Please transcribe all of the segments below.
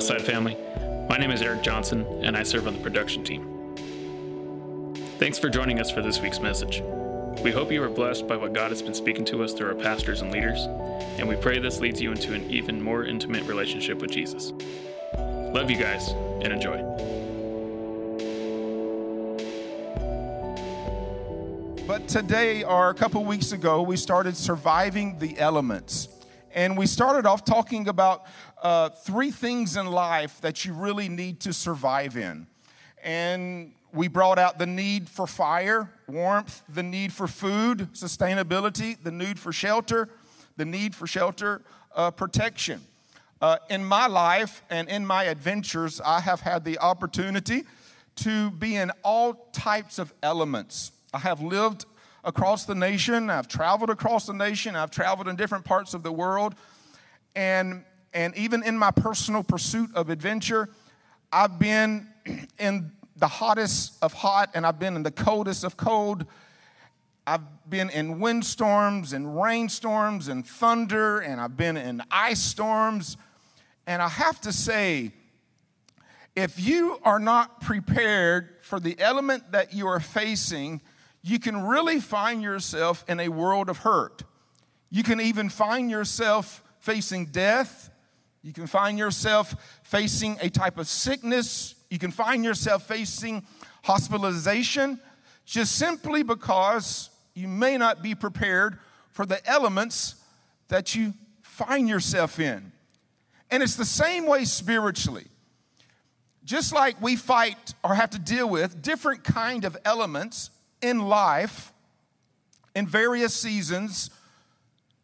Westside family. My name is Eric Johnson, and I serve on the production team. Thanks for joining us for this week's message. We hope you are blessed by what God has been speaking to us through our pastors and leaders, and we pray this leads you into an even more intimate relationship with Jesus. Love you guys, and enjoy. But today, or a couple weeks ago, we started surviving the elements. And we started off talking about uh, three things in life that you really need to survive in. And we brought out the need for fire, warmth, the need for food, sustainability, the need for shelter, the need for shelter, uh, protection. Uh, in my life and in my adventures, I have had the opportunity to be in all types of elements. I have lived across the nation, I've traveled across the nation, I've traveled in different parts of the world, and, and even in my personal pursuit of adventure, I've been in the hottest of hot and I've been in the coldest of cold. I've been in windstorms and rainstorms and thunder, and I've been in ice storms. And I have to say, if you are not prepared for the element that you are facing, you can really find yourself in a world of hurt. You can even find yourself facing death. You can find yourself facing a type of sickness. You can find yourself facing hospitalization just simply because you may not be prepared for the elements that you find yourself in. And it's the same way spiritually. Just like we fight or have to deal with different kind of elements in life in various seasons,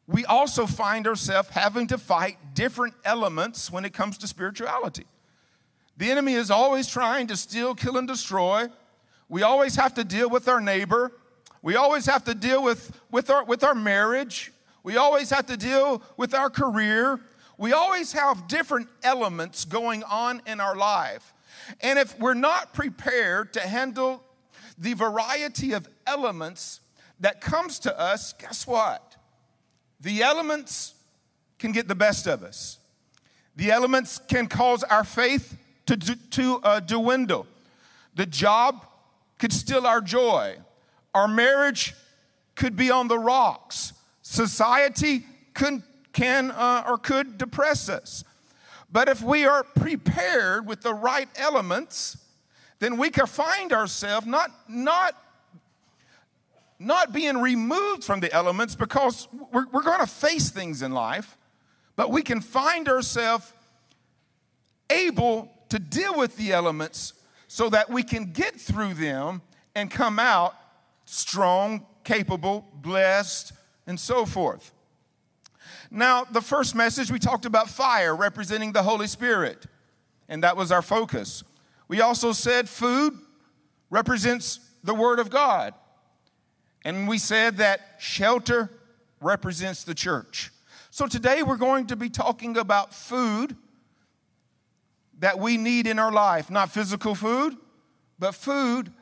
we also find ourselves having to fight different elements when it comes to spirituality. The enemy is always trying to steal, kill, and destroy. We always have to deal with our neighbor. We always have to deal with, with, our, with our marriage. We always have to deal with our career. We always have different elements going on in our life. And if we're not prepared to handle the variety of elements that comes to us, guess what? The elements can get the best of us. The elements can cause our faith to, to uh, dwindle. The job could steal our joy. Our marriage could be on the rocks. Society can uh, or could depress us. But if we are prepared with the right elements, then we can find ourselves not, not, not being removed from the elements because we're, we're going to face things in life, but we can find ourselves able to deal with the elements so that we can get through them and come out strong, capable, blessed, and so forth. Now, the first message we talked about fire representing the Holy Spirit, and that was our focus. We also said food represents the Word of God. And we said that shelter represents the church. So today we're going to be talking about food that we need in our life, not physical food, but food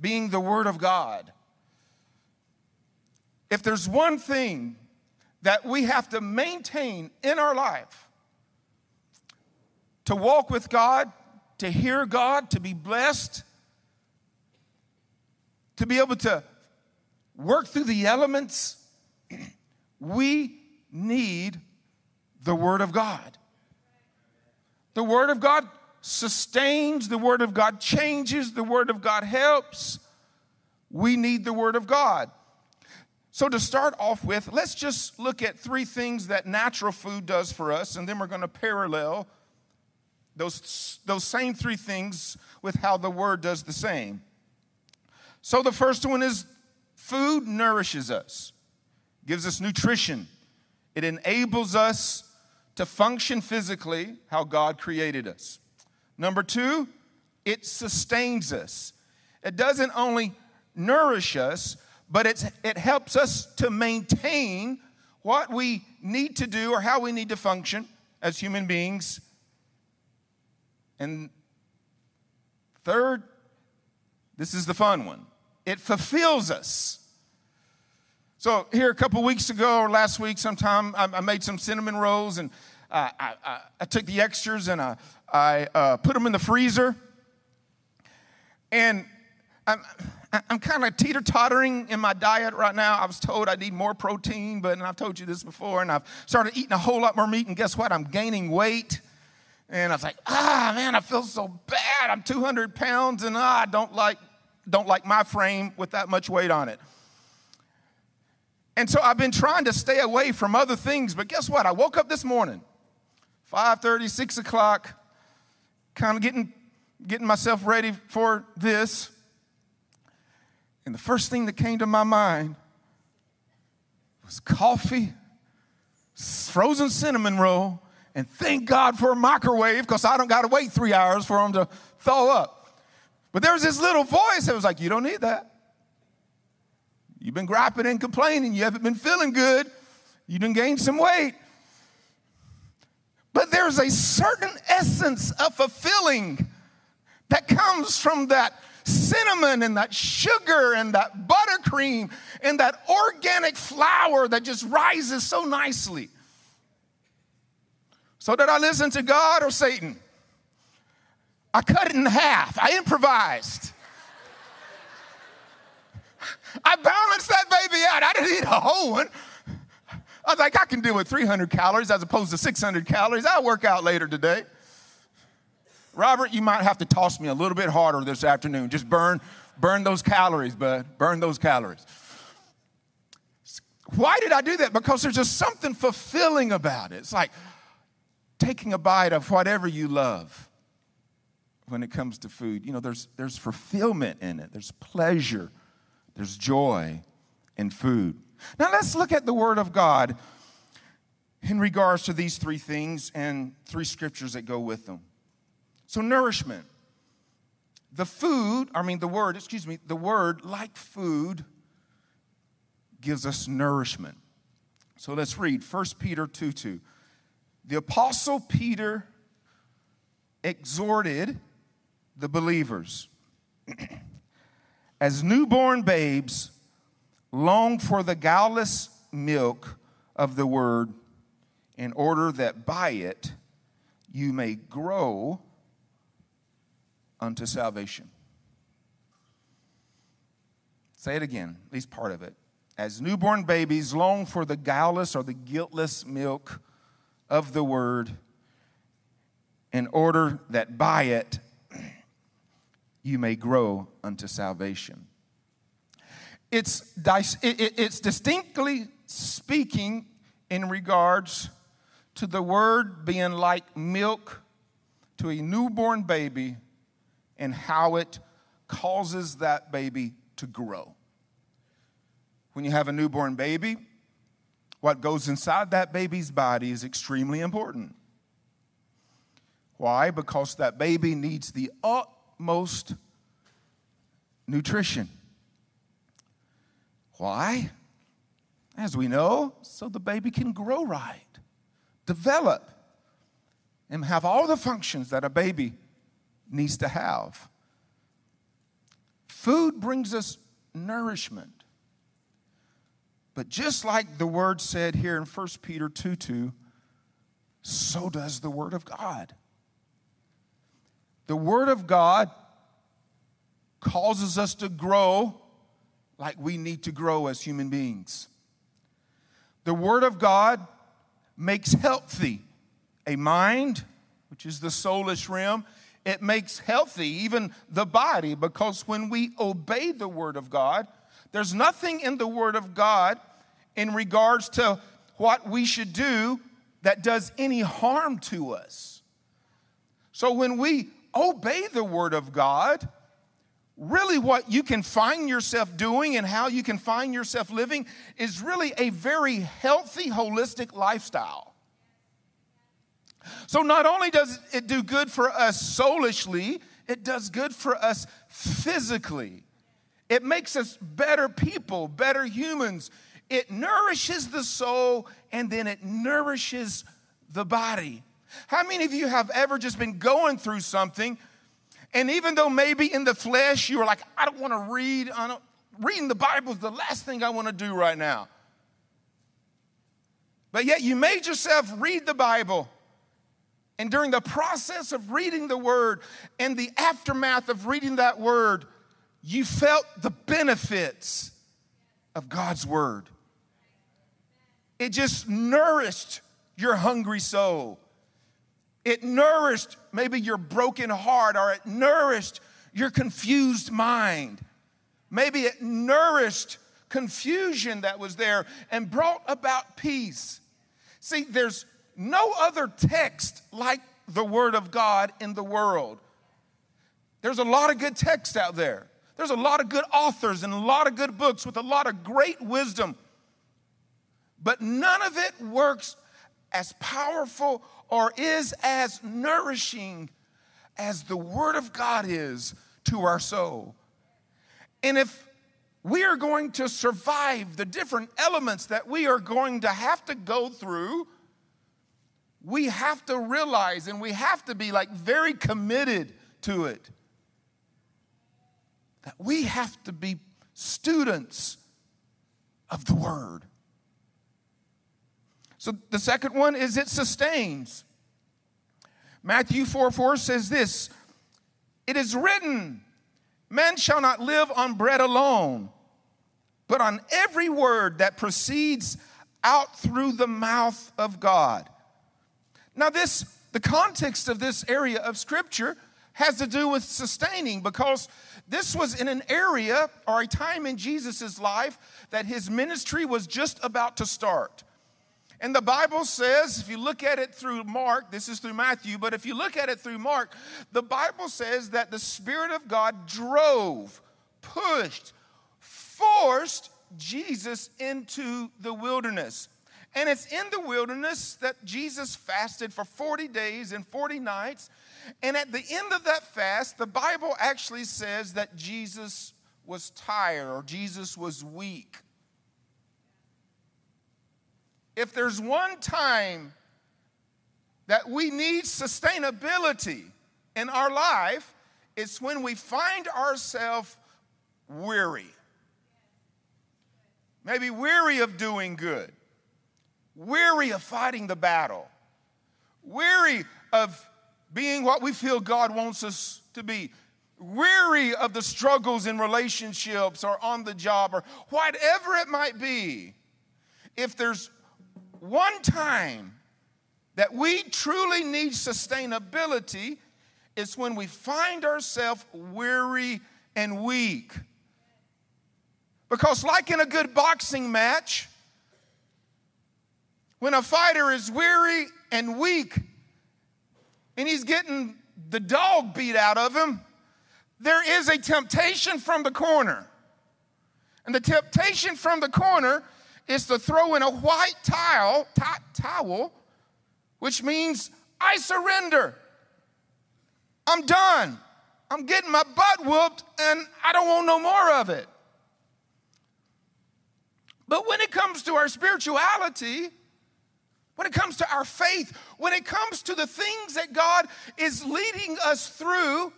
being the Word of God. If there's one thing that we have to maintain in our life to walk with God, to hear God, to be blessed, to be able to work through the elements, we need the Word of God. The Word of God sustains, the Word of God changes, the Word of God helps. We need the Word of God. So, to start off with, let's just look at three things that natural food does for us, and then we're going to parallel those, those same three things with how the Word does the same. So, the first one is food nourishes us, gives us nutrition, it enables us to function physically how God created us. Number two, it sustains us. It doesn't only nourish us, but it's, it helps us to maintain what we need to do or how we need to function as human beings. And third, this is the fun one it fulfills us. So, here a couple weeks ago or last week, sometime, I, I made some cinnamon rolls and I, I, I took the extras and I, I uh, put them in the freezer. And I'm, I'm kind of teeter tottering in my diet right now. I was told I need more protein, but and I've told you this before, and I've started eating a whole lot more meat, and guess what? I'm gaining weight. And I was like, ah, man, I feel so bad. I'm 200 pounds, and ah, I don't like, don't like my frame with that much weight on it. And so I've been trying to stay away from other things, but guess what? I woke up this morning, 5:30, 6 o'clock, kind of getting, getting myself ready for this. And the first thing that came to my mind was coffee, frozen cinnamon roll, and thank God for a microwave because I don't got to wait three hours for them to thaw up. But there was this little voice that was like, You don't need that. You've been griping and complaining. You haven't been feeling good. You didn't gain some weight. But there's a certain essence of fulfilling that comes from that cinnamon and that sugar and that buttercream and that organic flour that just rises so nicely. So, did I listen to God or Satan? I cut it in half, I improvised. I balanced that baby out. I didn't eat a whole one. I was like, I can deal with 300 calories as opposed to 600 calories. I'll work out later today. Robert, you might have to toss me a little bit harder this afternoon. Just burn, burn those calories, bud. Burn those calories. Why did I do that? Because there's just something fulfilling about it. It's like taking a bite of whatever you love when it comes to food. You know, there's, there's fulfillment in it, there's pleasure there's joy in food. Now let's look at the Word of God in regards to these three things and three scriptures that go with them. So, nourishment. The food, I mean, the word, excuse me, the word, like food, gives us nourishment. So let's read 1 Peter 2 2. The Apostle Peter exhorted the believers as newborn babes long for the guileless milk of the word, in order that by it you may grow unto salvation. Say it again, at least part of it. As newborn babies long for the guileless or the guiltless milk of the word, in order that by it you may grow unto salvation. It's, it's distinctly speaking in regards to the word being like milk to a newborn baby and how it causes that baby to grow. When you have a newborn baby, what goes inside that baby's body is extremely important. Why? Because that baby needs the utmost nutrition. Why? As we know, so the baby can grow right, develop, and have all the functions that a baby needs to have. Food brings us nourishment. But just like the word said here in 1 Peter 2 2, so does the Word of God. The Word of God causes us to grow like we need to grow as human beings. The Word of God makes healthy a mind, which is the soulish realm. It makes healthy even the body because when we obey the Word of God, there's nothing in the Word of God in regards to what we should do that does any harm to us. So when we obey the Word of God, really what you can find yourself doing and how you can find yourself living is really a very healthy, holistic lifestyle. So, not only does it do good for us soulishly, it does good for us physically. It makes us better people, better humans. It nourishes the soul and then it nourishes the body. How many of you have ever just been going through something and even though maybe in the flesh you are like, I don't want to read, I don't, reading the Bible is the last thing I want to do right now. But yet you made yourself read the Bible And during the process of reading the word and the aftermath of reading that word, you felt the benefits of God's word. It just nourished your hungry soul. It nourished maybe your broken heart, or it nourished your confused mind. Maybe it nourished confusion that was there and brought about peace. See, there's no other text like the Word of God in the world. There's a lot of good texts out there. There's a lot of good authors and a lot of good books with a lot of great wisdom. But none of it works as powerful or is as nourishing as the Word of God is to our soul. And if we are going to survive the different elements that we are going to have to go through, we have to realize and we have to be like very committed to it that we have to be students of the word. So the second one is it sustains. Matthew 4 4 says this It is written, Man shall not live on bread alone, but on every word that proceeds out through the mouth of God. Now, this, the context of this area of scripture has to do with sustaining because this was in an area or a time in Jesus' life that his ministry was just about to start. And the Bible says, if you look at it through Mark, this is through Matthew, but if you look at it through Mark, the Bible says that the Spirit of God drove, pushed, forced Jesus into the wilderness. And it's in the wilderness that Jesus fasted for 40 days and 40 nights. And at the end of that fast, the Bible actually says that Jesus was tired or Jesus was weak. If there's one time that we need sustainability in our life, it's when we find ourselves weary. Maybe weary of doing good weary of fighting the battle, weary of being what we feel God wants us to be, weary of the struggles in relationships or on the job or whatever it might be. If there's one time that we truly need sustainability, is when we find ourselves weary and weak. Because, like in a good boxing match, when a fighter is weary and weak and he's getting the dog beat out of him, there is a temptation from the corner. And the temptation from the corner is to throw in a white towel, t- towel, which means I surrender. I'm done. I'm getting my butt whooped and I don't want no more of it. But when it comes to our spirituality, when it comes to our faith, when it comes to the things that God is leading us through,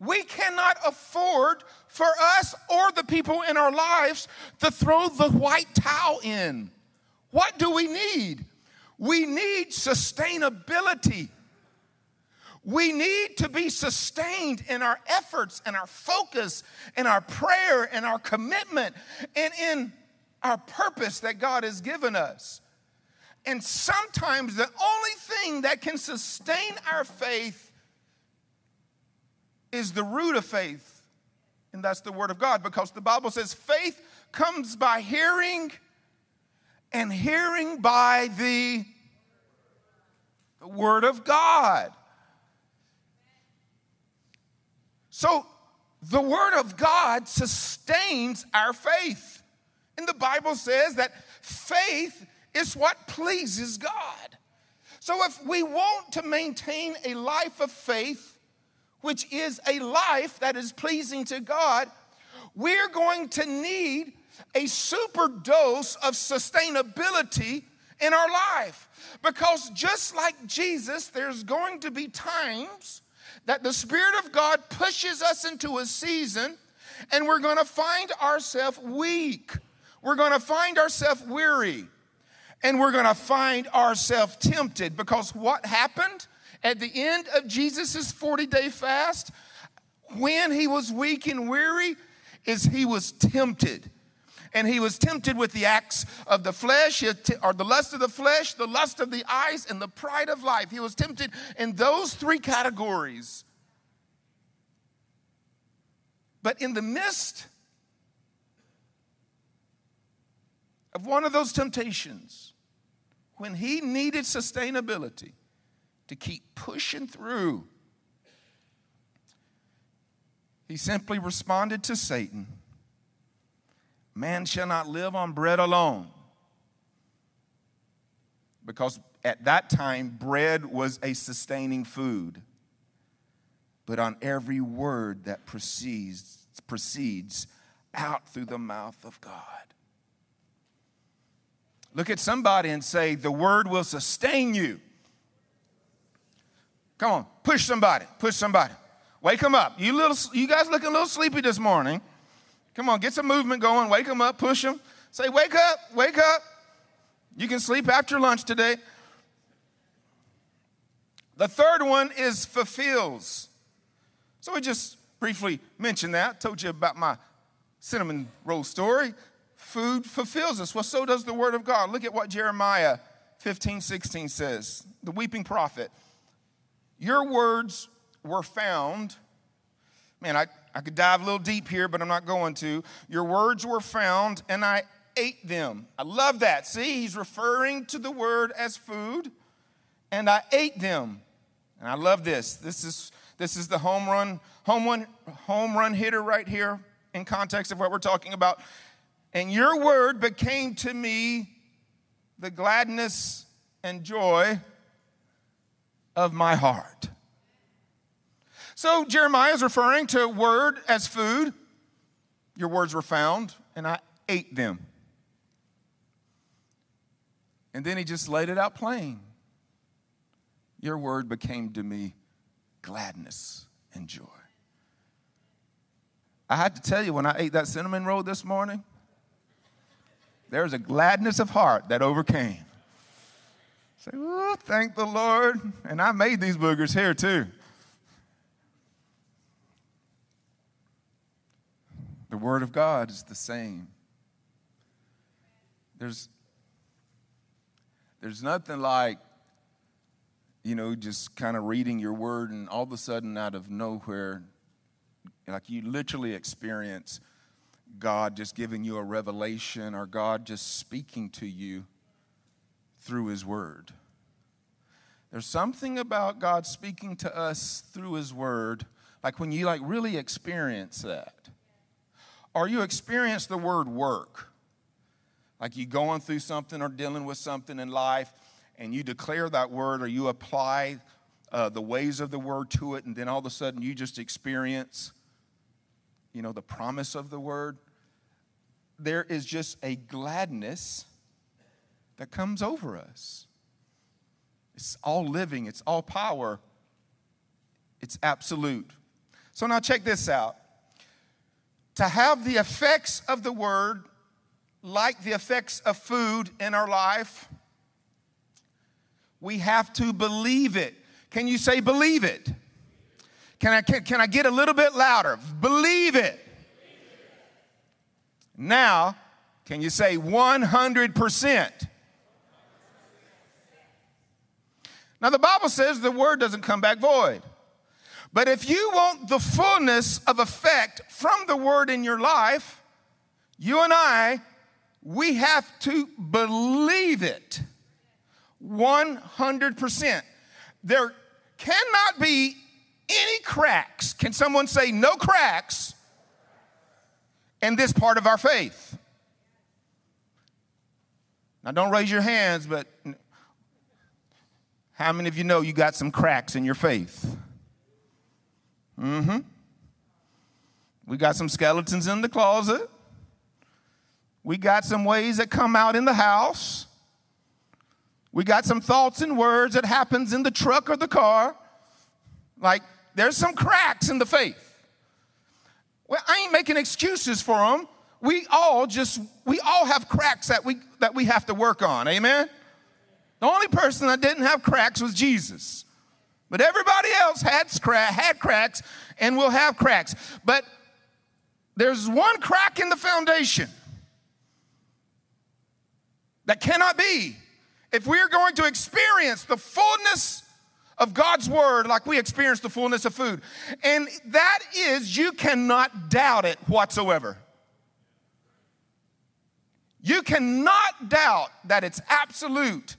we cannot afford for us or the people in our lives to throw the white towel in. What do we need? We need sustainability. We need to be sustained in our efforts and our focus and our prayer and our commitment and in our purpose that God has given us. And sometimes the only thing that can sustain our faith is the root of faith, and that's the Word of God, because the Bible says faith comes by hearing, and hearing by the, Word of God. So the Word of God sustains our faith. And the Bible says that faith is what pleases God. So if we want to maintain a life of faith, which is a life that is pleasing to God, we're going to need a super dose of sustainability in our life. Because just like Jesus, there's going to be times that the Spirit of God pushes us into a season and we're going to find ourselves weak. We're going to find ourselves weary and we're going to find ourselves tempted because what happened At the end of Jesus' 40 day fast, when he was weak and weary, is he was tempted. And he was tempted with the acts of the flesh, or the lust of the flesh, the lust of the eyes, and the pride of life. He was tempted in those three categories. But in the midst of one of those temptations, when he needed sustainability to keep pushing through, he simply responded to Satan Man shall not live on bread alone. Because at that time, bread was a sustaining food, but on every word that proceeds, proceeds out through the mouth of God. Look at somebody and say, The word will sustain you. Come on, push somebody, push somebody. Wake them up. You little, you guys looking a little sleepy this morning. Come on, get some movement going. Wake them up, push them. Say, wake up, wake up. You can sleep after lunch today. The third one is fulfills. So we just briefly mentioned that. Told you about my cinnamon roll story. Food fulfills us. Well, so does the word of God. Look at what Jeremiah 15, 16 says. The weeping prophet. Your words were found. Man, I, I could dive a little deep here, but I'm not going to. Your words were found, and I ate them. I love that. See, he's referring to the word as food, and I ate them. And I love this. This is this is the home run, home run, home run hitter right here in context of what we're talking about. And your word became to me the gladness and joy of my heart. So Jeremiah is referring to word as food. Your words were found, and I ate them. And then he just laid it out plain. Your word became to me gladness and joy. I had to tell you, when I ate that cinnamon roll this morning, there was a gladness of heart that overcame. Say, oh, thank the Lord. And I made these boogers here too. The Word of God is the same. There's, there's nothing like, you know, just kind of reading your Word and all of a sudden out of nowhere, like you literally experience God just giving you a revelation or God just speaking to you through His Word. There's something about God speaking to us through His Word, like when you like really experience that or you experience the word work. Like you going through something or dealing with something in life, and you declare that word or you apply uh, the ways of the word to it, and then all of a sudden you just experience, you know, the promise of the word. There is just a gladness that comes over us. It's all living, it's all power, it's absolute. So now check this out to have the effects of the word like the effects of food in our life, we have to believe it. Can you say believe it? Can I, can, can I get a little bit louder? Believe it. Now, can you say 100%? Now, the Bible says the word doesn't come back void. But if you want the fullness of effect from the word in your life, you and I, we have to believe it 100%. There cannot be any cracks. Can someone say no cracks in this part of our faith? Now, don't raise your hands, but how many of you know you got some cracks in your faith? Mm-hmm. We got some skeletons in the closet. We got some ways that come out in the house. We got some thoughts and words that happens in the truck or the car. Like there's some cracks in the faith. Well, I ain't making excuses for them. We all just we all have cracks that we that we have to work on. Amen. The only person that didn't have cracks was Jesus. But everybody else had, had cracks and will have cracks. But there's one crack in the foundation that cannot be. If we are going to experience the fullness of God's word like we experience the fullness of food, and that is you cannot doubt it whatsoever. You cannot doubt that it's absolute.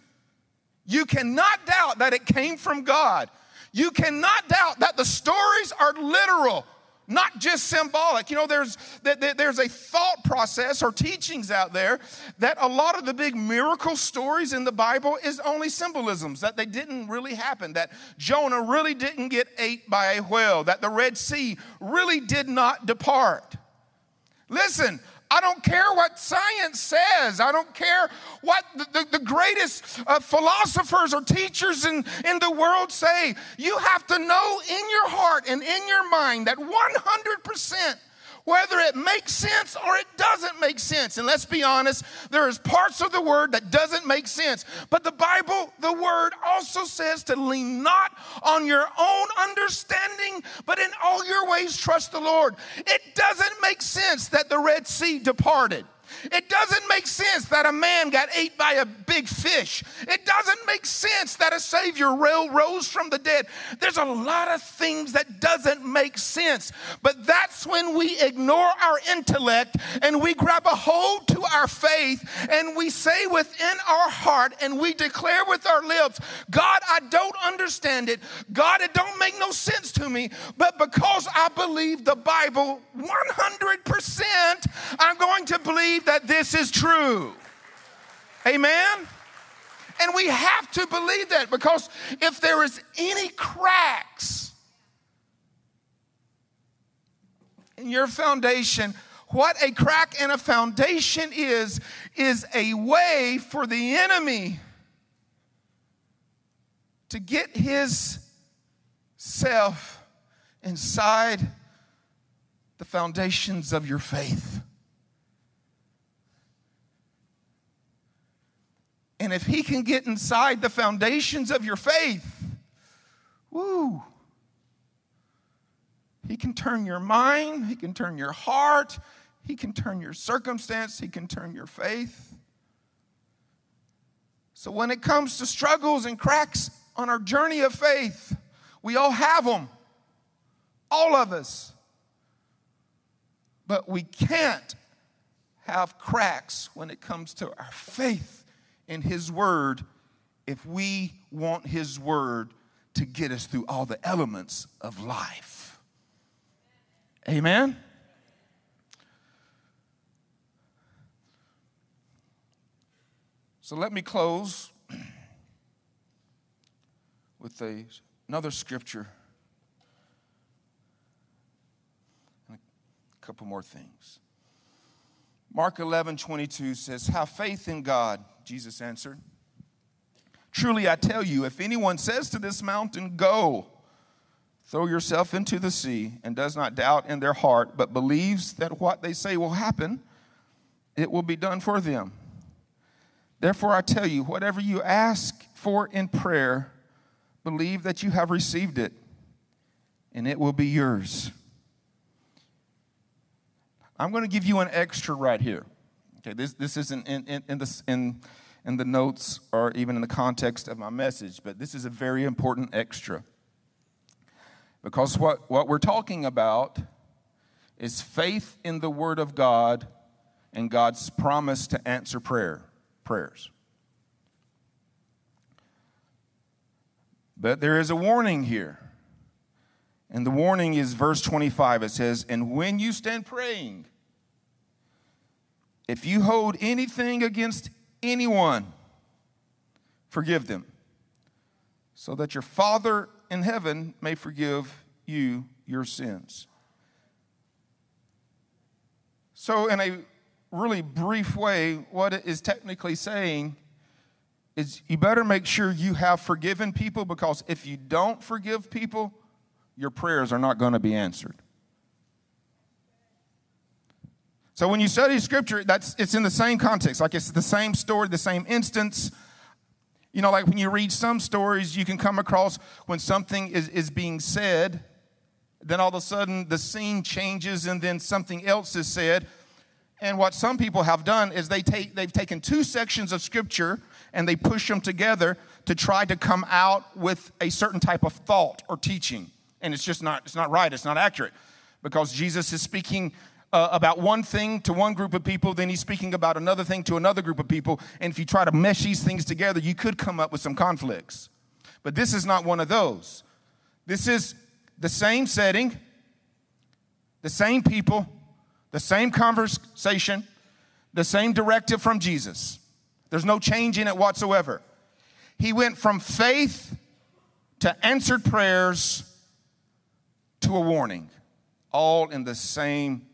You cannot doubt that it came from God. You cannot doubt that the stories are literal not just symbolic. You know, there's, there's a thought process or teachings out there that a lot of the big miracle stories in the Bible is only symbolisms, that they didn't really happen, that Jonah really didn't get ate by a whale, that the Red Sea really did not depart. Listen, I don't care what science says. I don't care what the, the, the greatest uh, philosophers or teachers in, in the world say. You have to know in your heart and in your mind that 100% whether it makes sense or it doesn't make sense. And let's be honest, there is parts of the word that doesn't make sense. But the Bible, the word also says to lean not on your own understanding, but in all your ways trust the Lord. It doesn't make sense that the Red Sea departed. It doesn't make sense that a man got ate by a big fish. It doesn't make sense that a Savior rose from the dead. There's a lot of things that doesn't make sense. But that's when we ignore our intellect and we grab a hold to our faith and we say within our heart and we declare with our lips, God, I don't understand it. God, it don't make no sense to me. But because I believe the Bible 100%, I'm going to believe that this is true. Amen? And we have to believe that because if there is any cracks in your foundation, what a crack in a foundation is, is a way for the enemy to get his self inside the foundations of your faith. And if he can get inside the foundations of your faith, woo, he can turn your mind, he can turn your heart, he can turn your circumstance, he can turn your faith. So when it comes to struggles and cracks on our journey of faith, we all have them, all of us. But we can't have cracks when it comes to our faith in His Word if we want His Word to get us through all the elements of life. Amen? So let me close with a, another scripture and a couple more things. Mark 11, 22 says, Have faith in God Jesus answered. Truly, I tell you, if anyone says to this mountain, Go, throw yourself into the sea, and does not doubt in their heart, but believes that what they say will happen, it will be done for them. Therefore, I tell you, whatever you ask for in prayer, believe that you have received it, and it will be yours. I'm going to give you an extra right here. Okay, this, this isn't in, in, in, the, in, in the notes or even in the context of my message, but this is a very important extra. Because what, what we're talking about is faith in the Word of God and God's promise to answer prayer, prayers. But there is a warning here. And the warning is verse 25. It says, And when you stand praying, if you hold anything against anyone, forgive them, so that your Father in heaven may forgive you your sins. So, in a really brief way, what it is technically saying is you better make sure you have forgiven people because if you don't forgive people, your prayers are not going to be answered. So when you study scripture, that's it's in the same context, like it's the same story, the same instance. You know, like when you read some stories, you can come across when something is, is being said, then all of a sudden the scene changes and then something else is said. And what some people have done is they take, they've taken two sections of scripture and they push them together to try to come out with a certain type of thought or teaching. And it's just not, it's not right, it's not accurate. Because Jesus is speaking uh, about one thing to one group of people, then he's speaking about another thing to another group of people. And if you try to mesh these things together, you could come up with some conflicts. But this is not one of those. This is the same setting, the same people, the same conversation, the same directive from Jesus. There's no change in it whatsoever. He went from faith to answered prayers to a warning, all in the same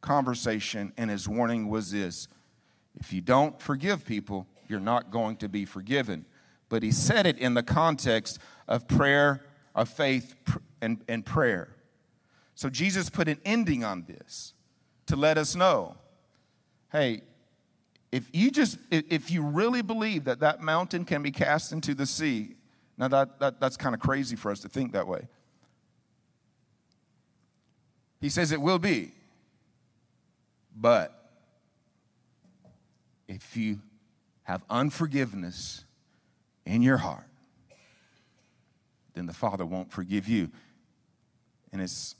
conversation, and his warning was this if you don't forgive people, you're not going to be forgiven. But he said it in the context of prayer, of faith, and, and prayer. So Jesus put an ending on this to let us know hey, if you just if you really believe that that mountain can be cast into the sea now that, that that's kind of crazy for us to think that way he says it will be but if you have unforgiveness in your heart, then the Father won't forgive you. And it's,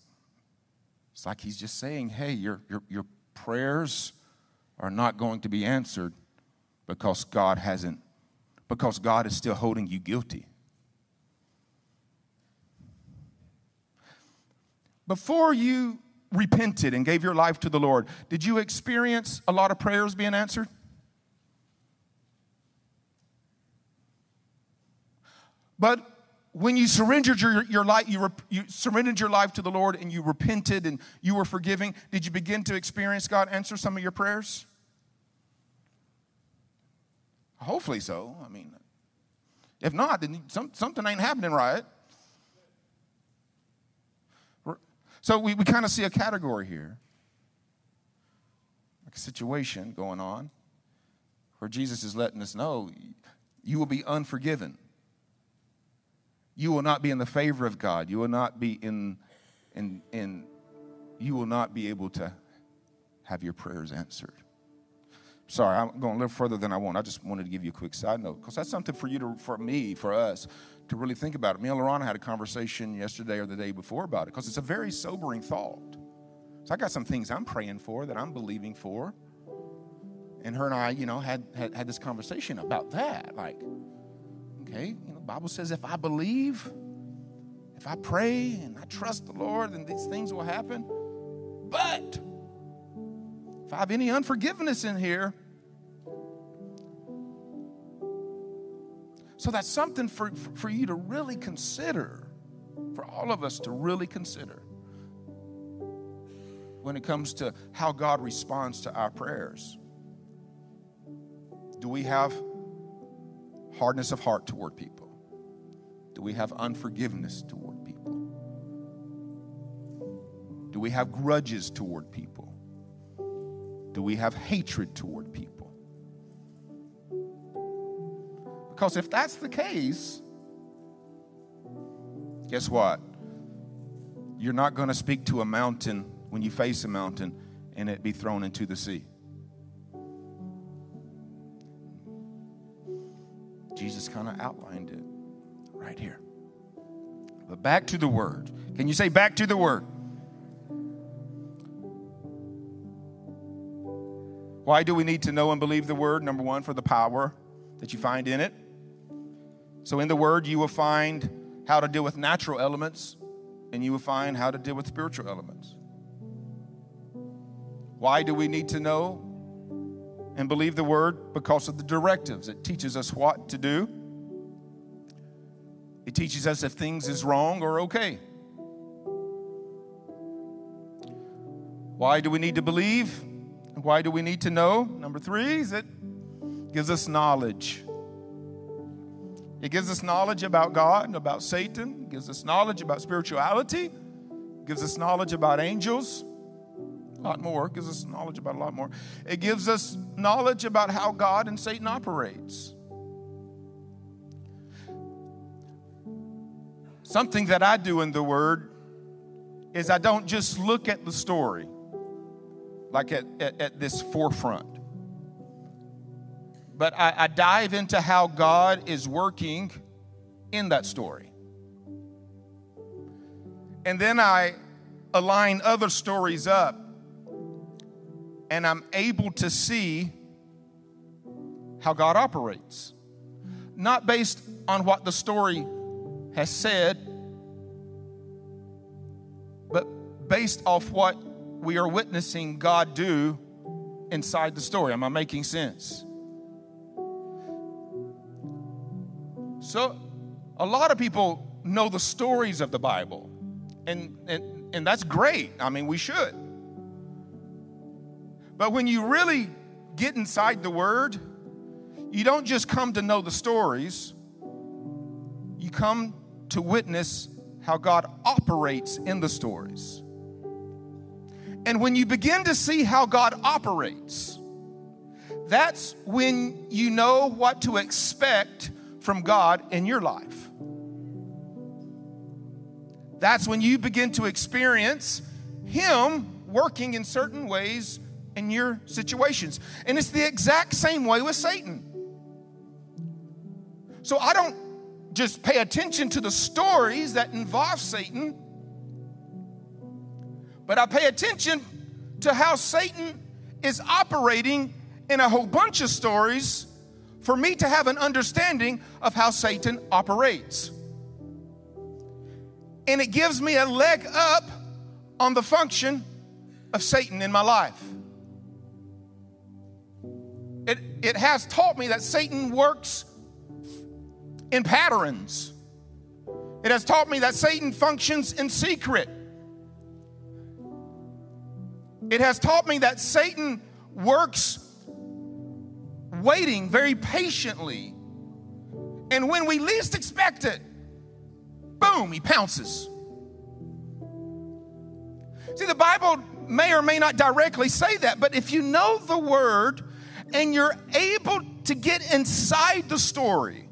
it's like He's just saying, hey, your, your, your prayers are not going to be answered because God hasn't, because God is still holding you guilty. Before you repented and gave your life to the Lord, did you experience a lot of prayers being answered? But when you surrendered your, your life, you, you surrendered your life to the Lord and you repented and you were forgiving, did you begin to experience God answer some of your prayers? Hopefully so. I mean, if not, then some, something ain't happening right. So we, we kind of see a category here, like a situation going on where Jesus is letting us know you will be unforgiven. You will not be in the favor of God. You will not be in, in, in you will not be able to have your prayers answered. Sorry, I'm going a little further than I want. I just wanted to give you a quick side note because that's something for you to, for me, for us to really think about it. Me and Lorana had a conversation yesterday or the day before about it because it's a very sobering thought. So I got some things I'm praying for that I'm believing for. And her and I, you know, had, had, had this conversation about that. Like, okay, you know, the Bible says if I believe, if I pray and I trust the Lord, then these things will happen. But if I have any unforgiveness in here, So that's something for, for you to really consider, for all of us to really consider when it comes to how God responds to our prayers. Do we have hardness of heart toward people? Do we have unforgiveness toward people? Do we have grudges toward people? Do we have hatred toward people? Because if that's the case, guess what? You're not going to speak to a mountain when you face a mountain and it be thrown into the sea. Jesus kind of outlined it right here. But back to the word. Can you say back to the word? Why do we need to know and believe the word? Number one, for the power that you find in it. So, in the Word, you will find how to deal with natural elements, and you will find how to deal with spiritual elements. Why do we need to know and believe the Word? Because of the directives. It teaches us what to do, it teaches us if things is wrong or okay. Why do we need to believe? And why do we need to know? Number three is it gives us knowledge. It gives us knowledge about God and about Satan, it gives us knowledge about spirituality, it gives us knowledge about angels, a lot more, it gives us knowledge about a lot more. It gives us knowledge about how God and Satan operates. Something that I do in the Word is I don't just look at the story like at, at, at this forefront but I, I dive into how God is working in that story. And then I align other stories up, and I'm able to see how God operates. Not based on what the story has said, but based off what we are witnessing God do inside the story. Am I making sense? So, a lot of people know the stories of the Bible, and, and, and that's great. I mean, we should. But when you really get inside the Word, you don't just come to know the stories, you come to witness how God operates in the stories. And when you begin to see how God operates, that's when you know what to expect from God in your life. That's when you begin to experience Him working in certain ways in your situations. And it's the exact same way with Satan. So I don't just pay attention to the stories that involve Satan, but I pay attention to how Satan is operating in a whole bunch of stories for me to have an understanding of how Satan operates. And it gives me a leg up on the function of Satan in my life. It, it has taught me that Satan works in patterns. It has taught me that Satan functions in secret. It has taught me that Satan works waiting very patiently. And when we least expect it, boom, he pounces. See, the Bible may or may not directly say that, but if you know the word and you're able to get inside the story,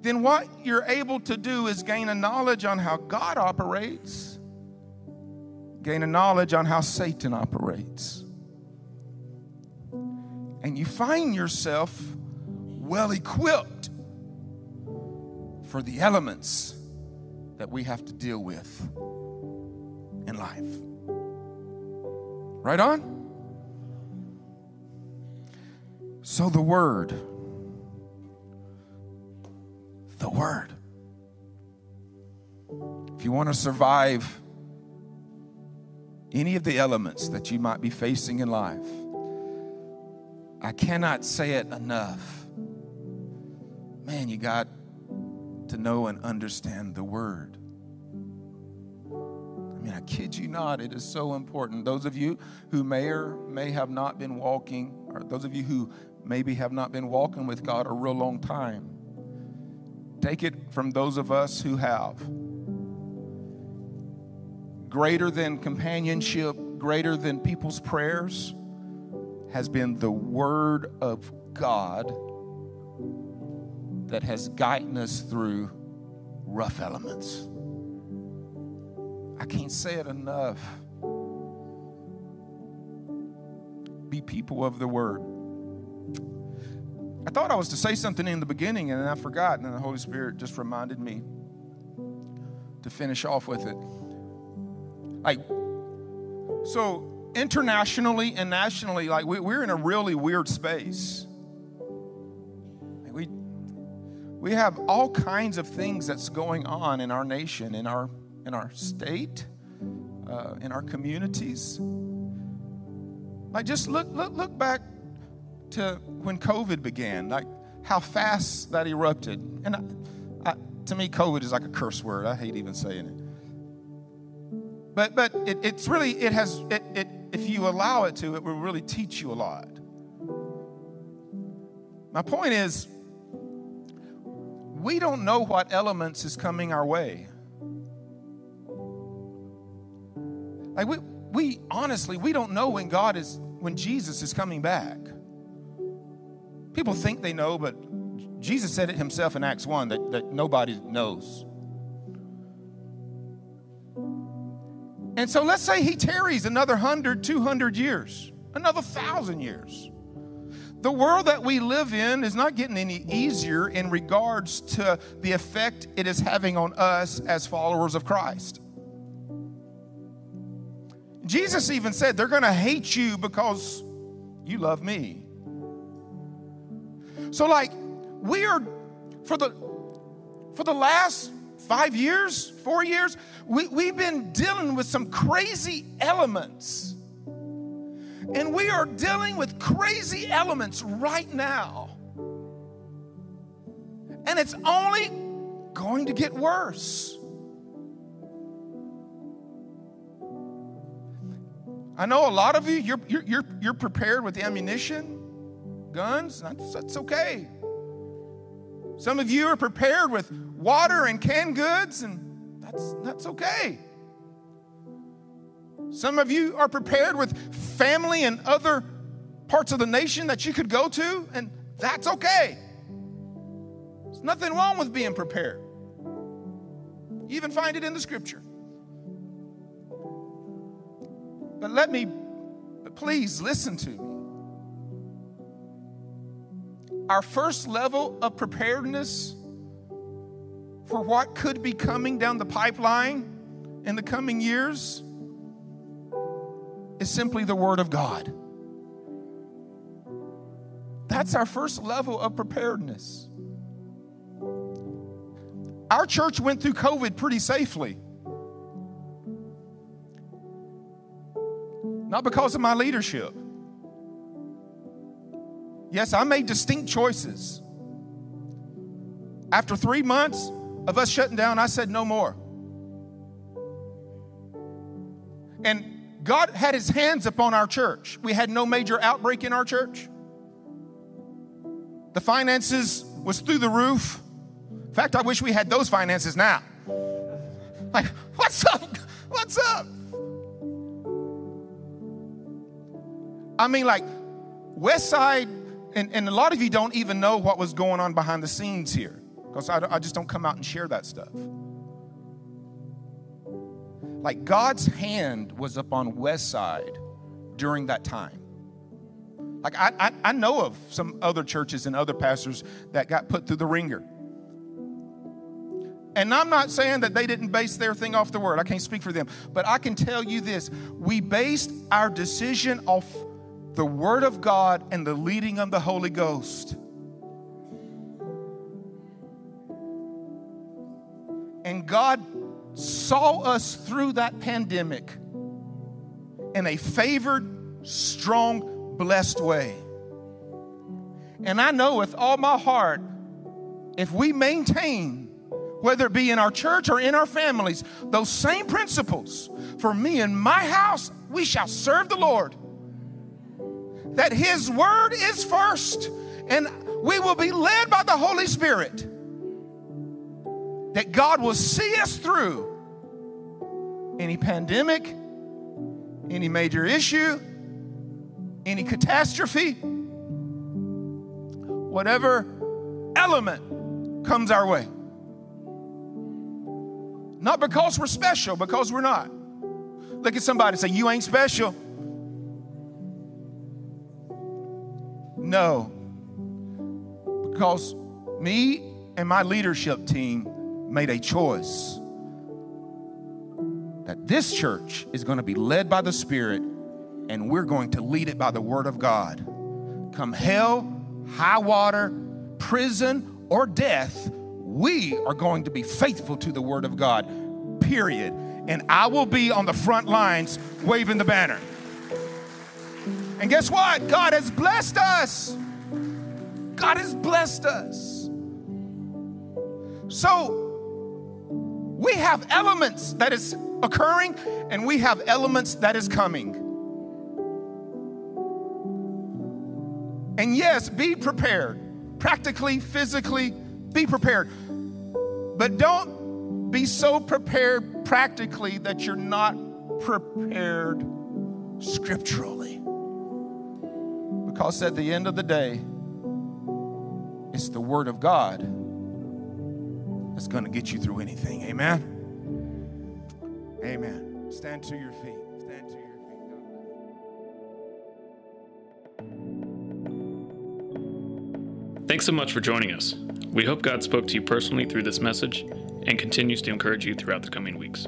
then what you're able to do is gain a knowledge on how God operates, gain a knowledge on how Satan operates. And you find yourself well equipped for the elements that we have to deal with in life. Right on? So the Word the Word. If you want to survive any of the elements that you might be facing in life, I cannot say it enough. Man, you got to know and understand the Word. I mean, I kid you not, it is so important. Those of you who may or may have not been walking, or those of you who maybe have not been walking with God a real long time, Take it from those of us who have. Greater than companionship, greater than people's prayers, has been the Word of God that has guided us through rough elements. I can't say it enough. Be people of the Word. I thought I was to say something in the beginning and then I forgot, and then the Holy Spirit just reminded me to finish off with it. Like, so internationally and nationally, like we, we're in a really weird space. We we have all kinds of things that's going on in our nation, in our in our state, uh, in our communities. Like, just look look look back to when COVID began, like how fast that erupted. And I, I, to me, COVID is like a curse word. I hate even saying it. But but it, it's really it has it, it if you allow it to, it will really teach you a lot. My point is, we don't know what elements is coming our way. Like we we honestly we don't know when God is when Jesus is coming back. People think they know, but Jesus said it himself in Acts 1 that, that nobody knows. And so let's say he tarries another 100, 200 years, another thousand years. The world that we live in is not getting any easier in regards to the effect it is having on us as followers of Christ. Jesus even said they're going to hate you because you love me. So like we are for the for the last 5 years, 4 years, we, we've been dealing with some crazy elements and we are dealing with crazy elements right now. And it's only going to get worse. I know a lot of you, you're, you're, you're, prepared with ammunition, guns, that's, that's okay. Some of you are prepared with water and canned goods, and that's, that's okay. Some of you are prepared with family and other parts of the nation that you could go to, and that's okay. There's nothing wrong with being prepared. You even find it in the scripture. But let me, please listen to me. Our first level of preparedness for what could be coming down the pipeline in the coming years is simply the Word of God. That's our first level of preparedness. Our church went through COVID pretty safely. Not because of my leadership. Yes, I made distinct choices. After three months of us shutting down, I said no more. And God had his hands upon our church. We had no major outbreak in our church. The finances was through the roof. In fact, I wish we had those finances now. Like, what's up? What's up? I mean, like, West Side, and, and a lot of you don't even know what was going on behind the scenes here because I, I just don't come out and share that stuff. Like God's hand was up on West Side during that time. Like I, I, I, know of some other churches and other pastors that got put through the ringer. And I'm not saying that they didn't base their thing off the word. I can't speak for them. But I can tell you this we based our decision off the word of God and the leading of the Holy Ghost. And God saw us through that pandemic in a favored, strong, blessed way. And I know with all my heart, if we maintain, whether it be in our church or in our families, those same principles, for me and my house, we shall serve the Lord. That His word is first, and we will be led by the Holy Spirit that God will see us through any pandemic, any major issue, any catastrophe, whatever element comes our way. Not because we're special, because we're not. Look at somebody say, You ain't special. No. Because me and my leadership team made a choice that this church is going to be led by the Spirit and we're going to lead it by the Word of God. Come hell, high water, prison, or death, we are going to be faithful to the Word of God, period. And I will be on the front lines waving the banner. And guess what? God has blessed us. God has blessed us. So, we have elements that is occurring and we have elements that is coming. And yes, be prepared. Practically, physically, be prepared. But don't be so prepared practically that you're not prepared scripturally. Because at the end of the day, It's the Word of God that's going to get you through anything. Amen. Amen. Stand to your feet. Stand to your feet. Thanks so much for joining us. We hope God spoke to you personally through this message and continues to encourage you throughout the coming weeks.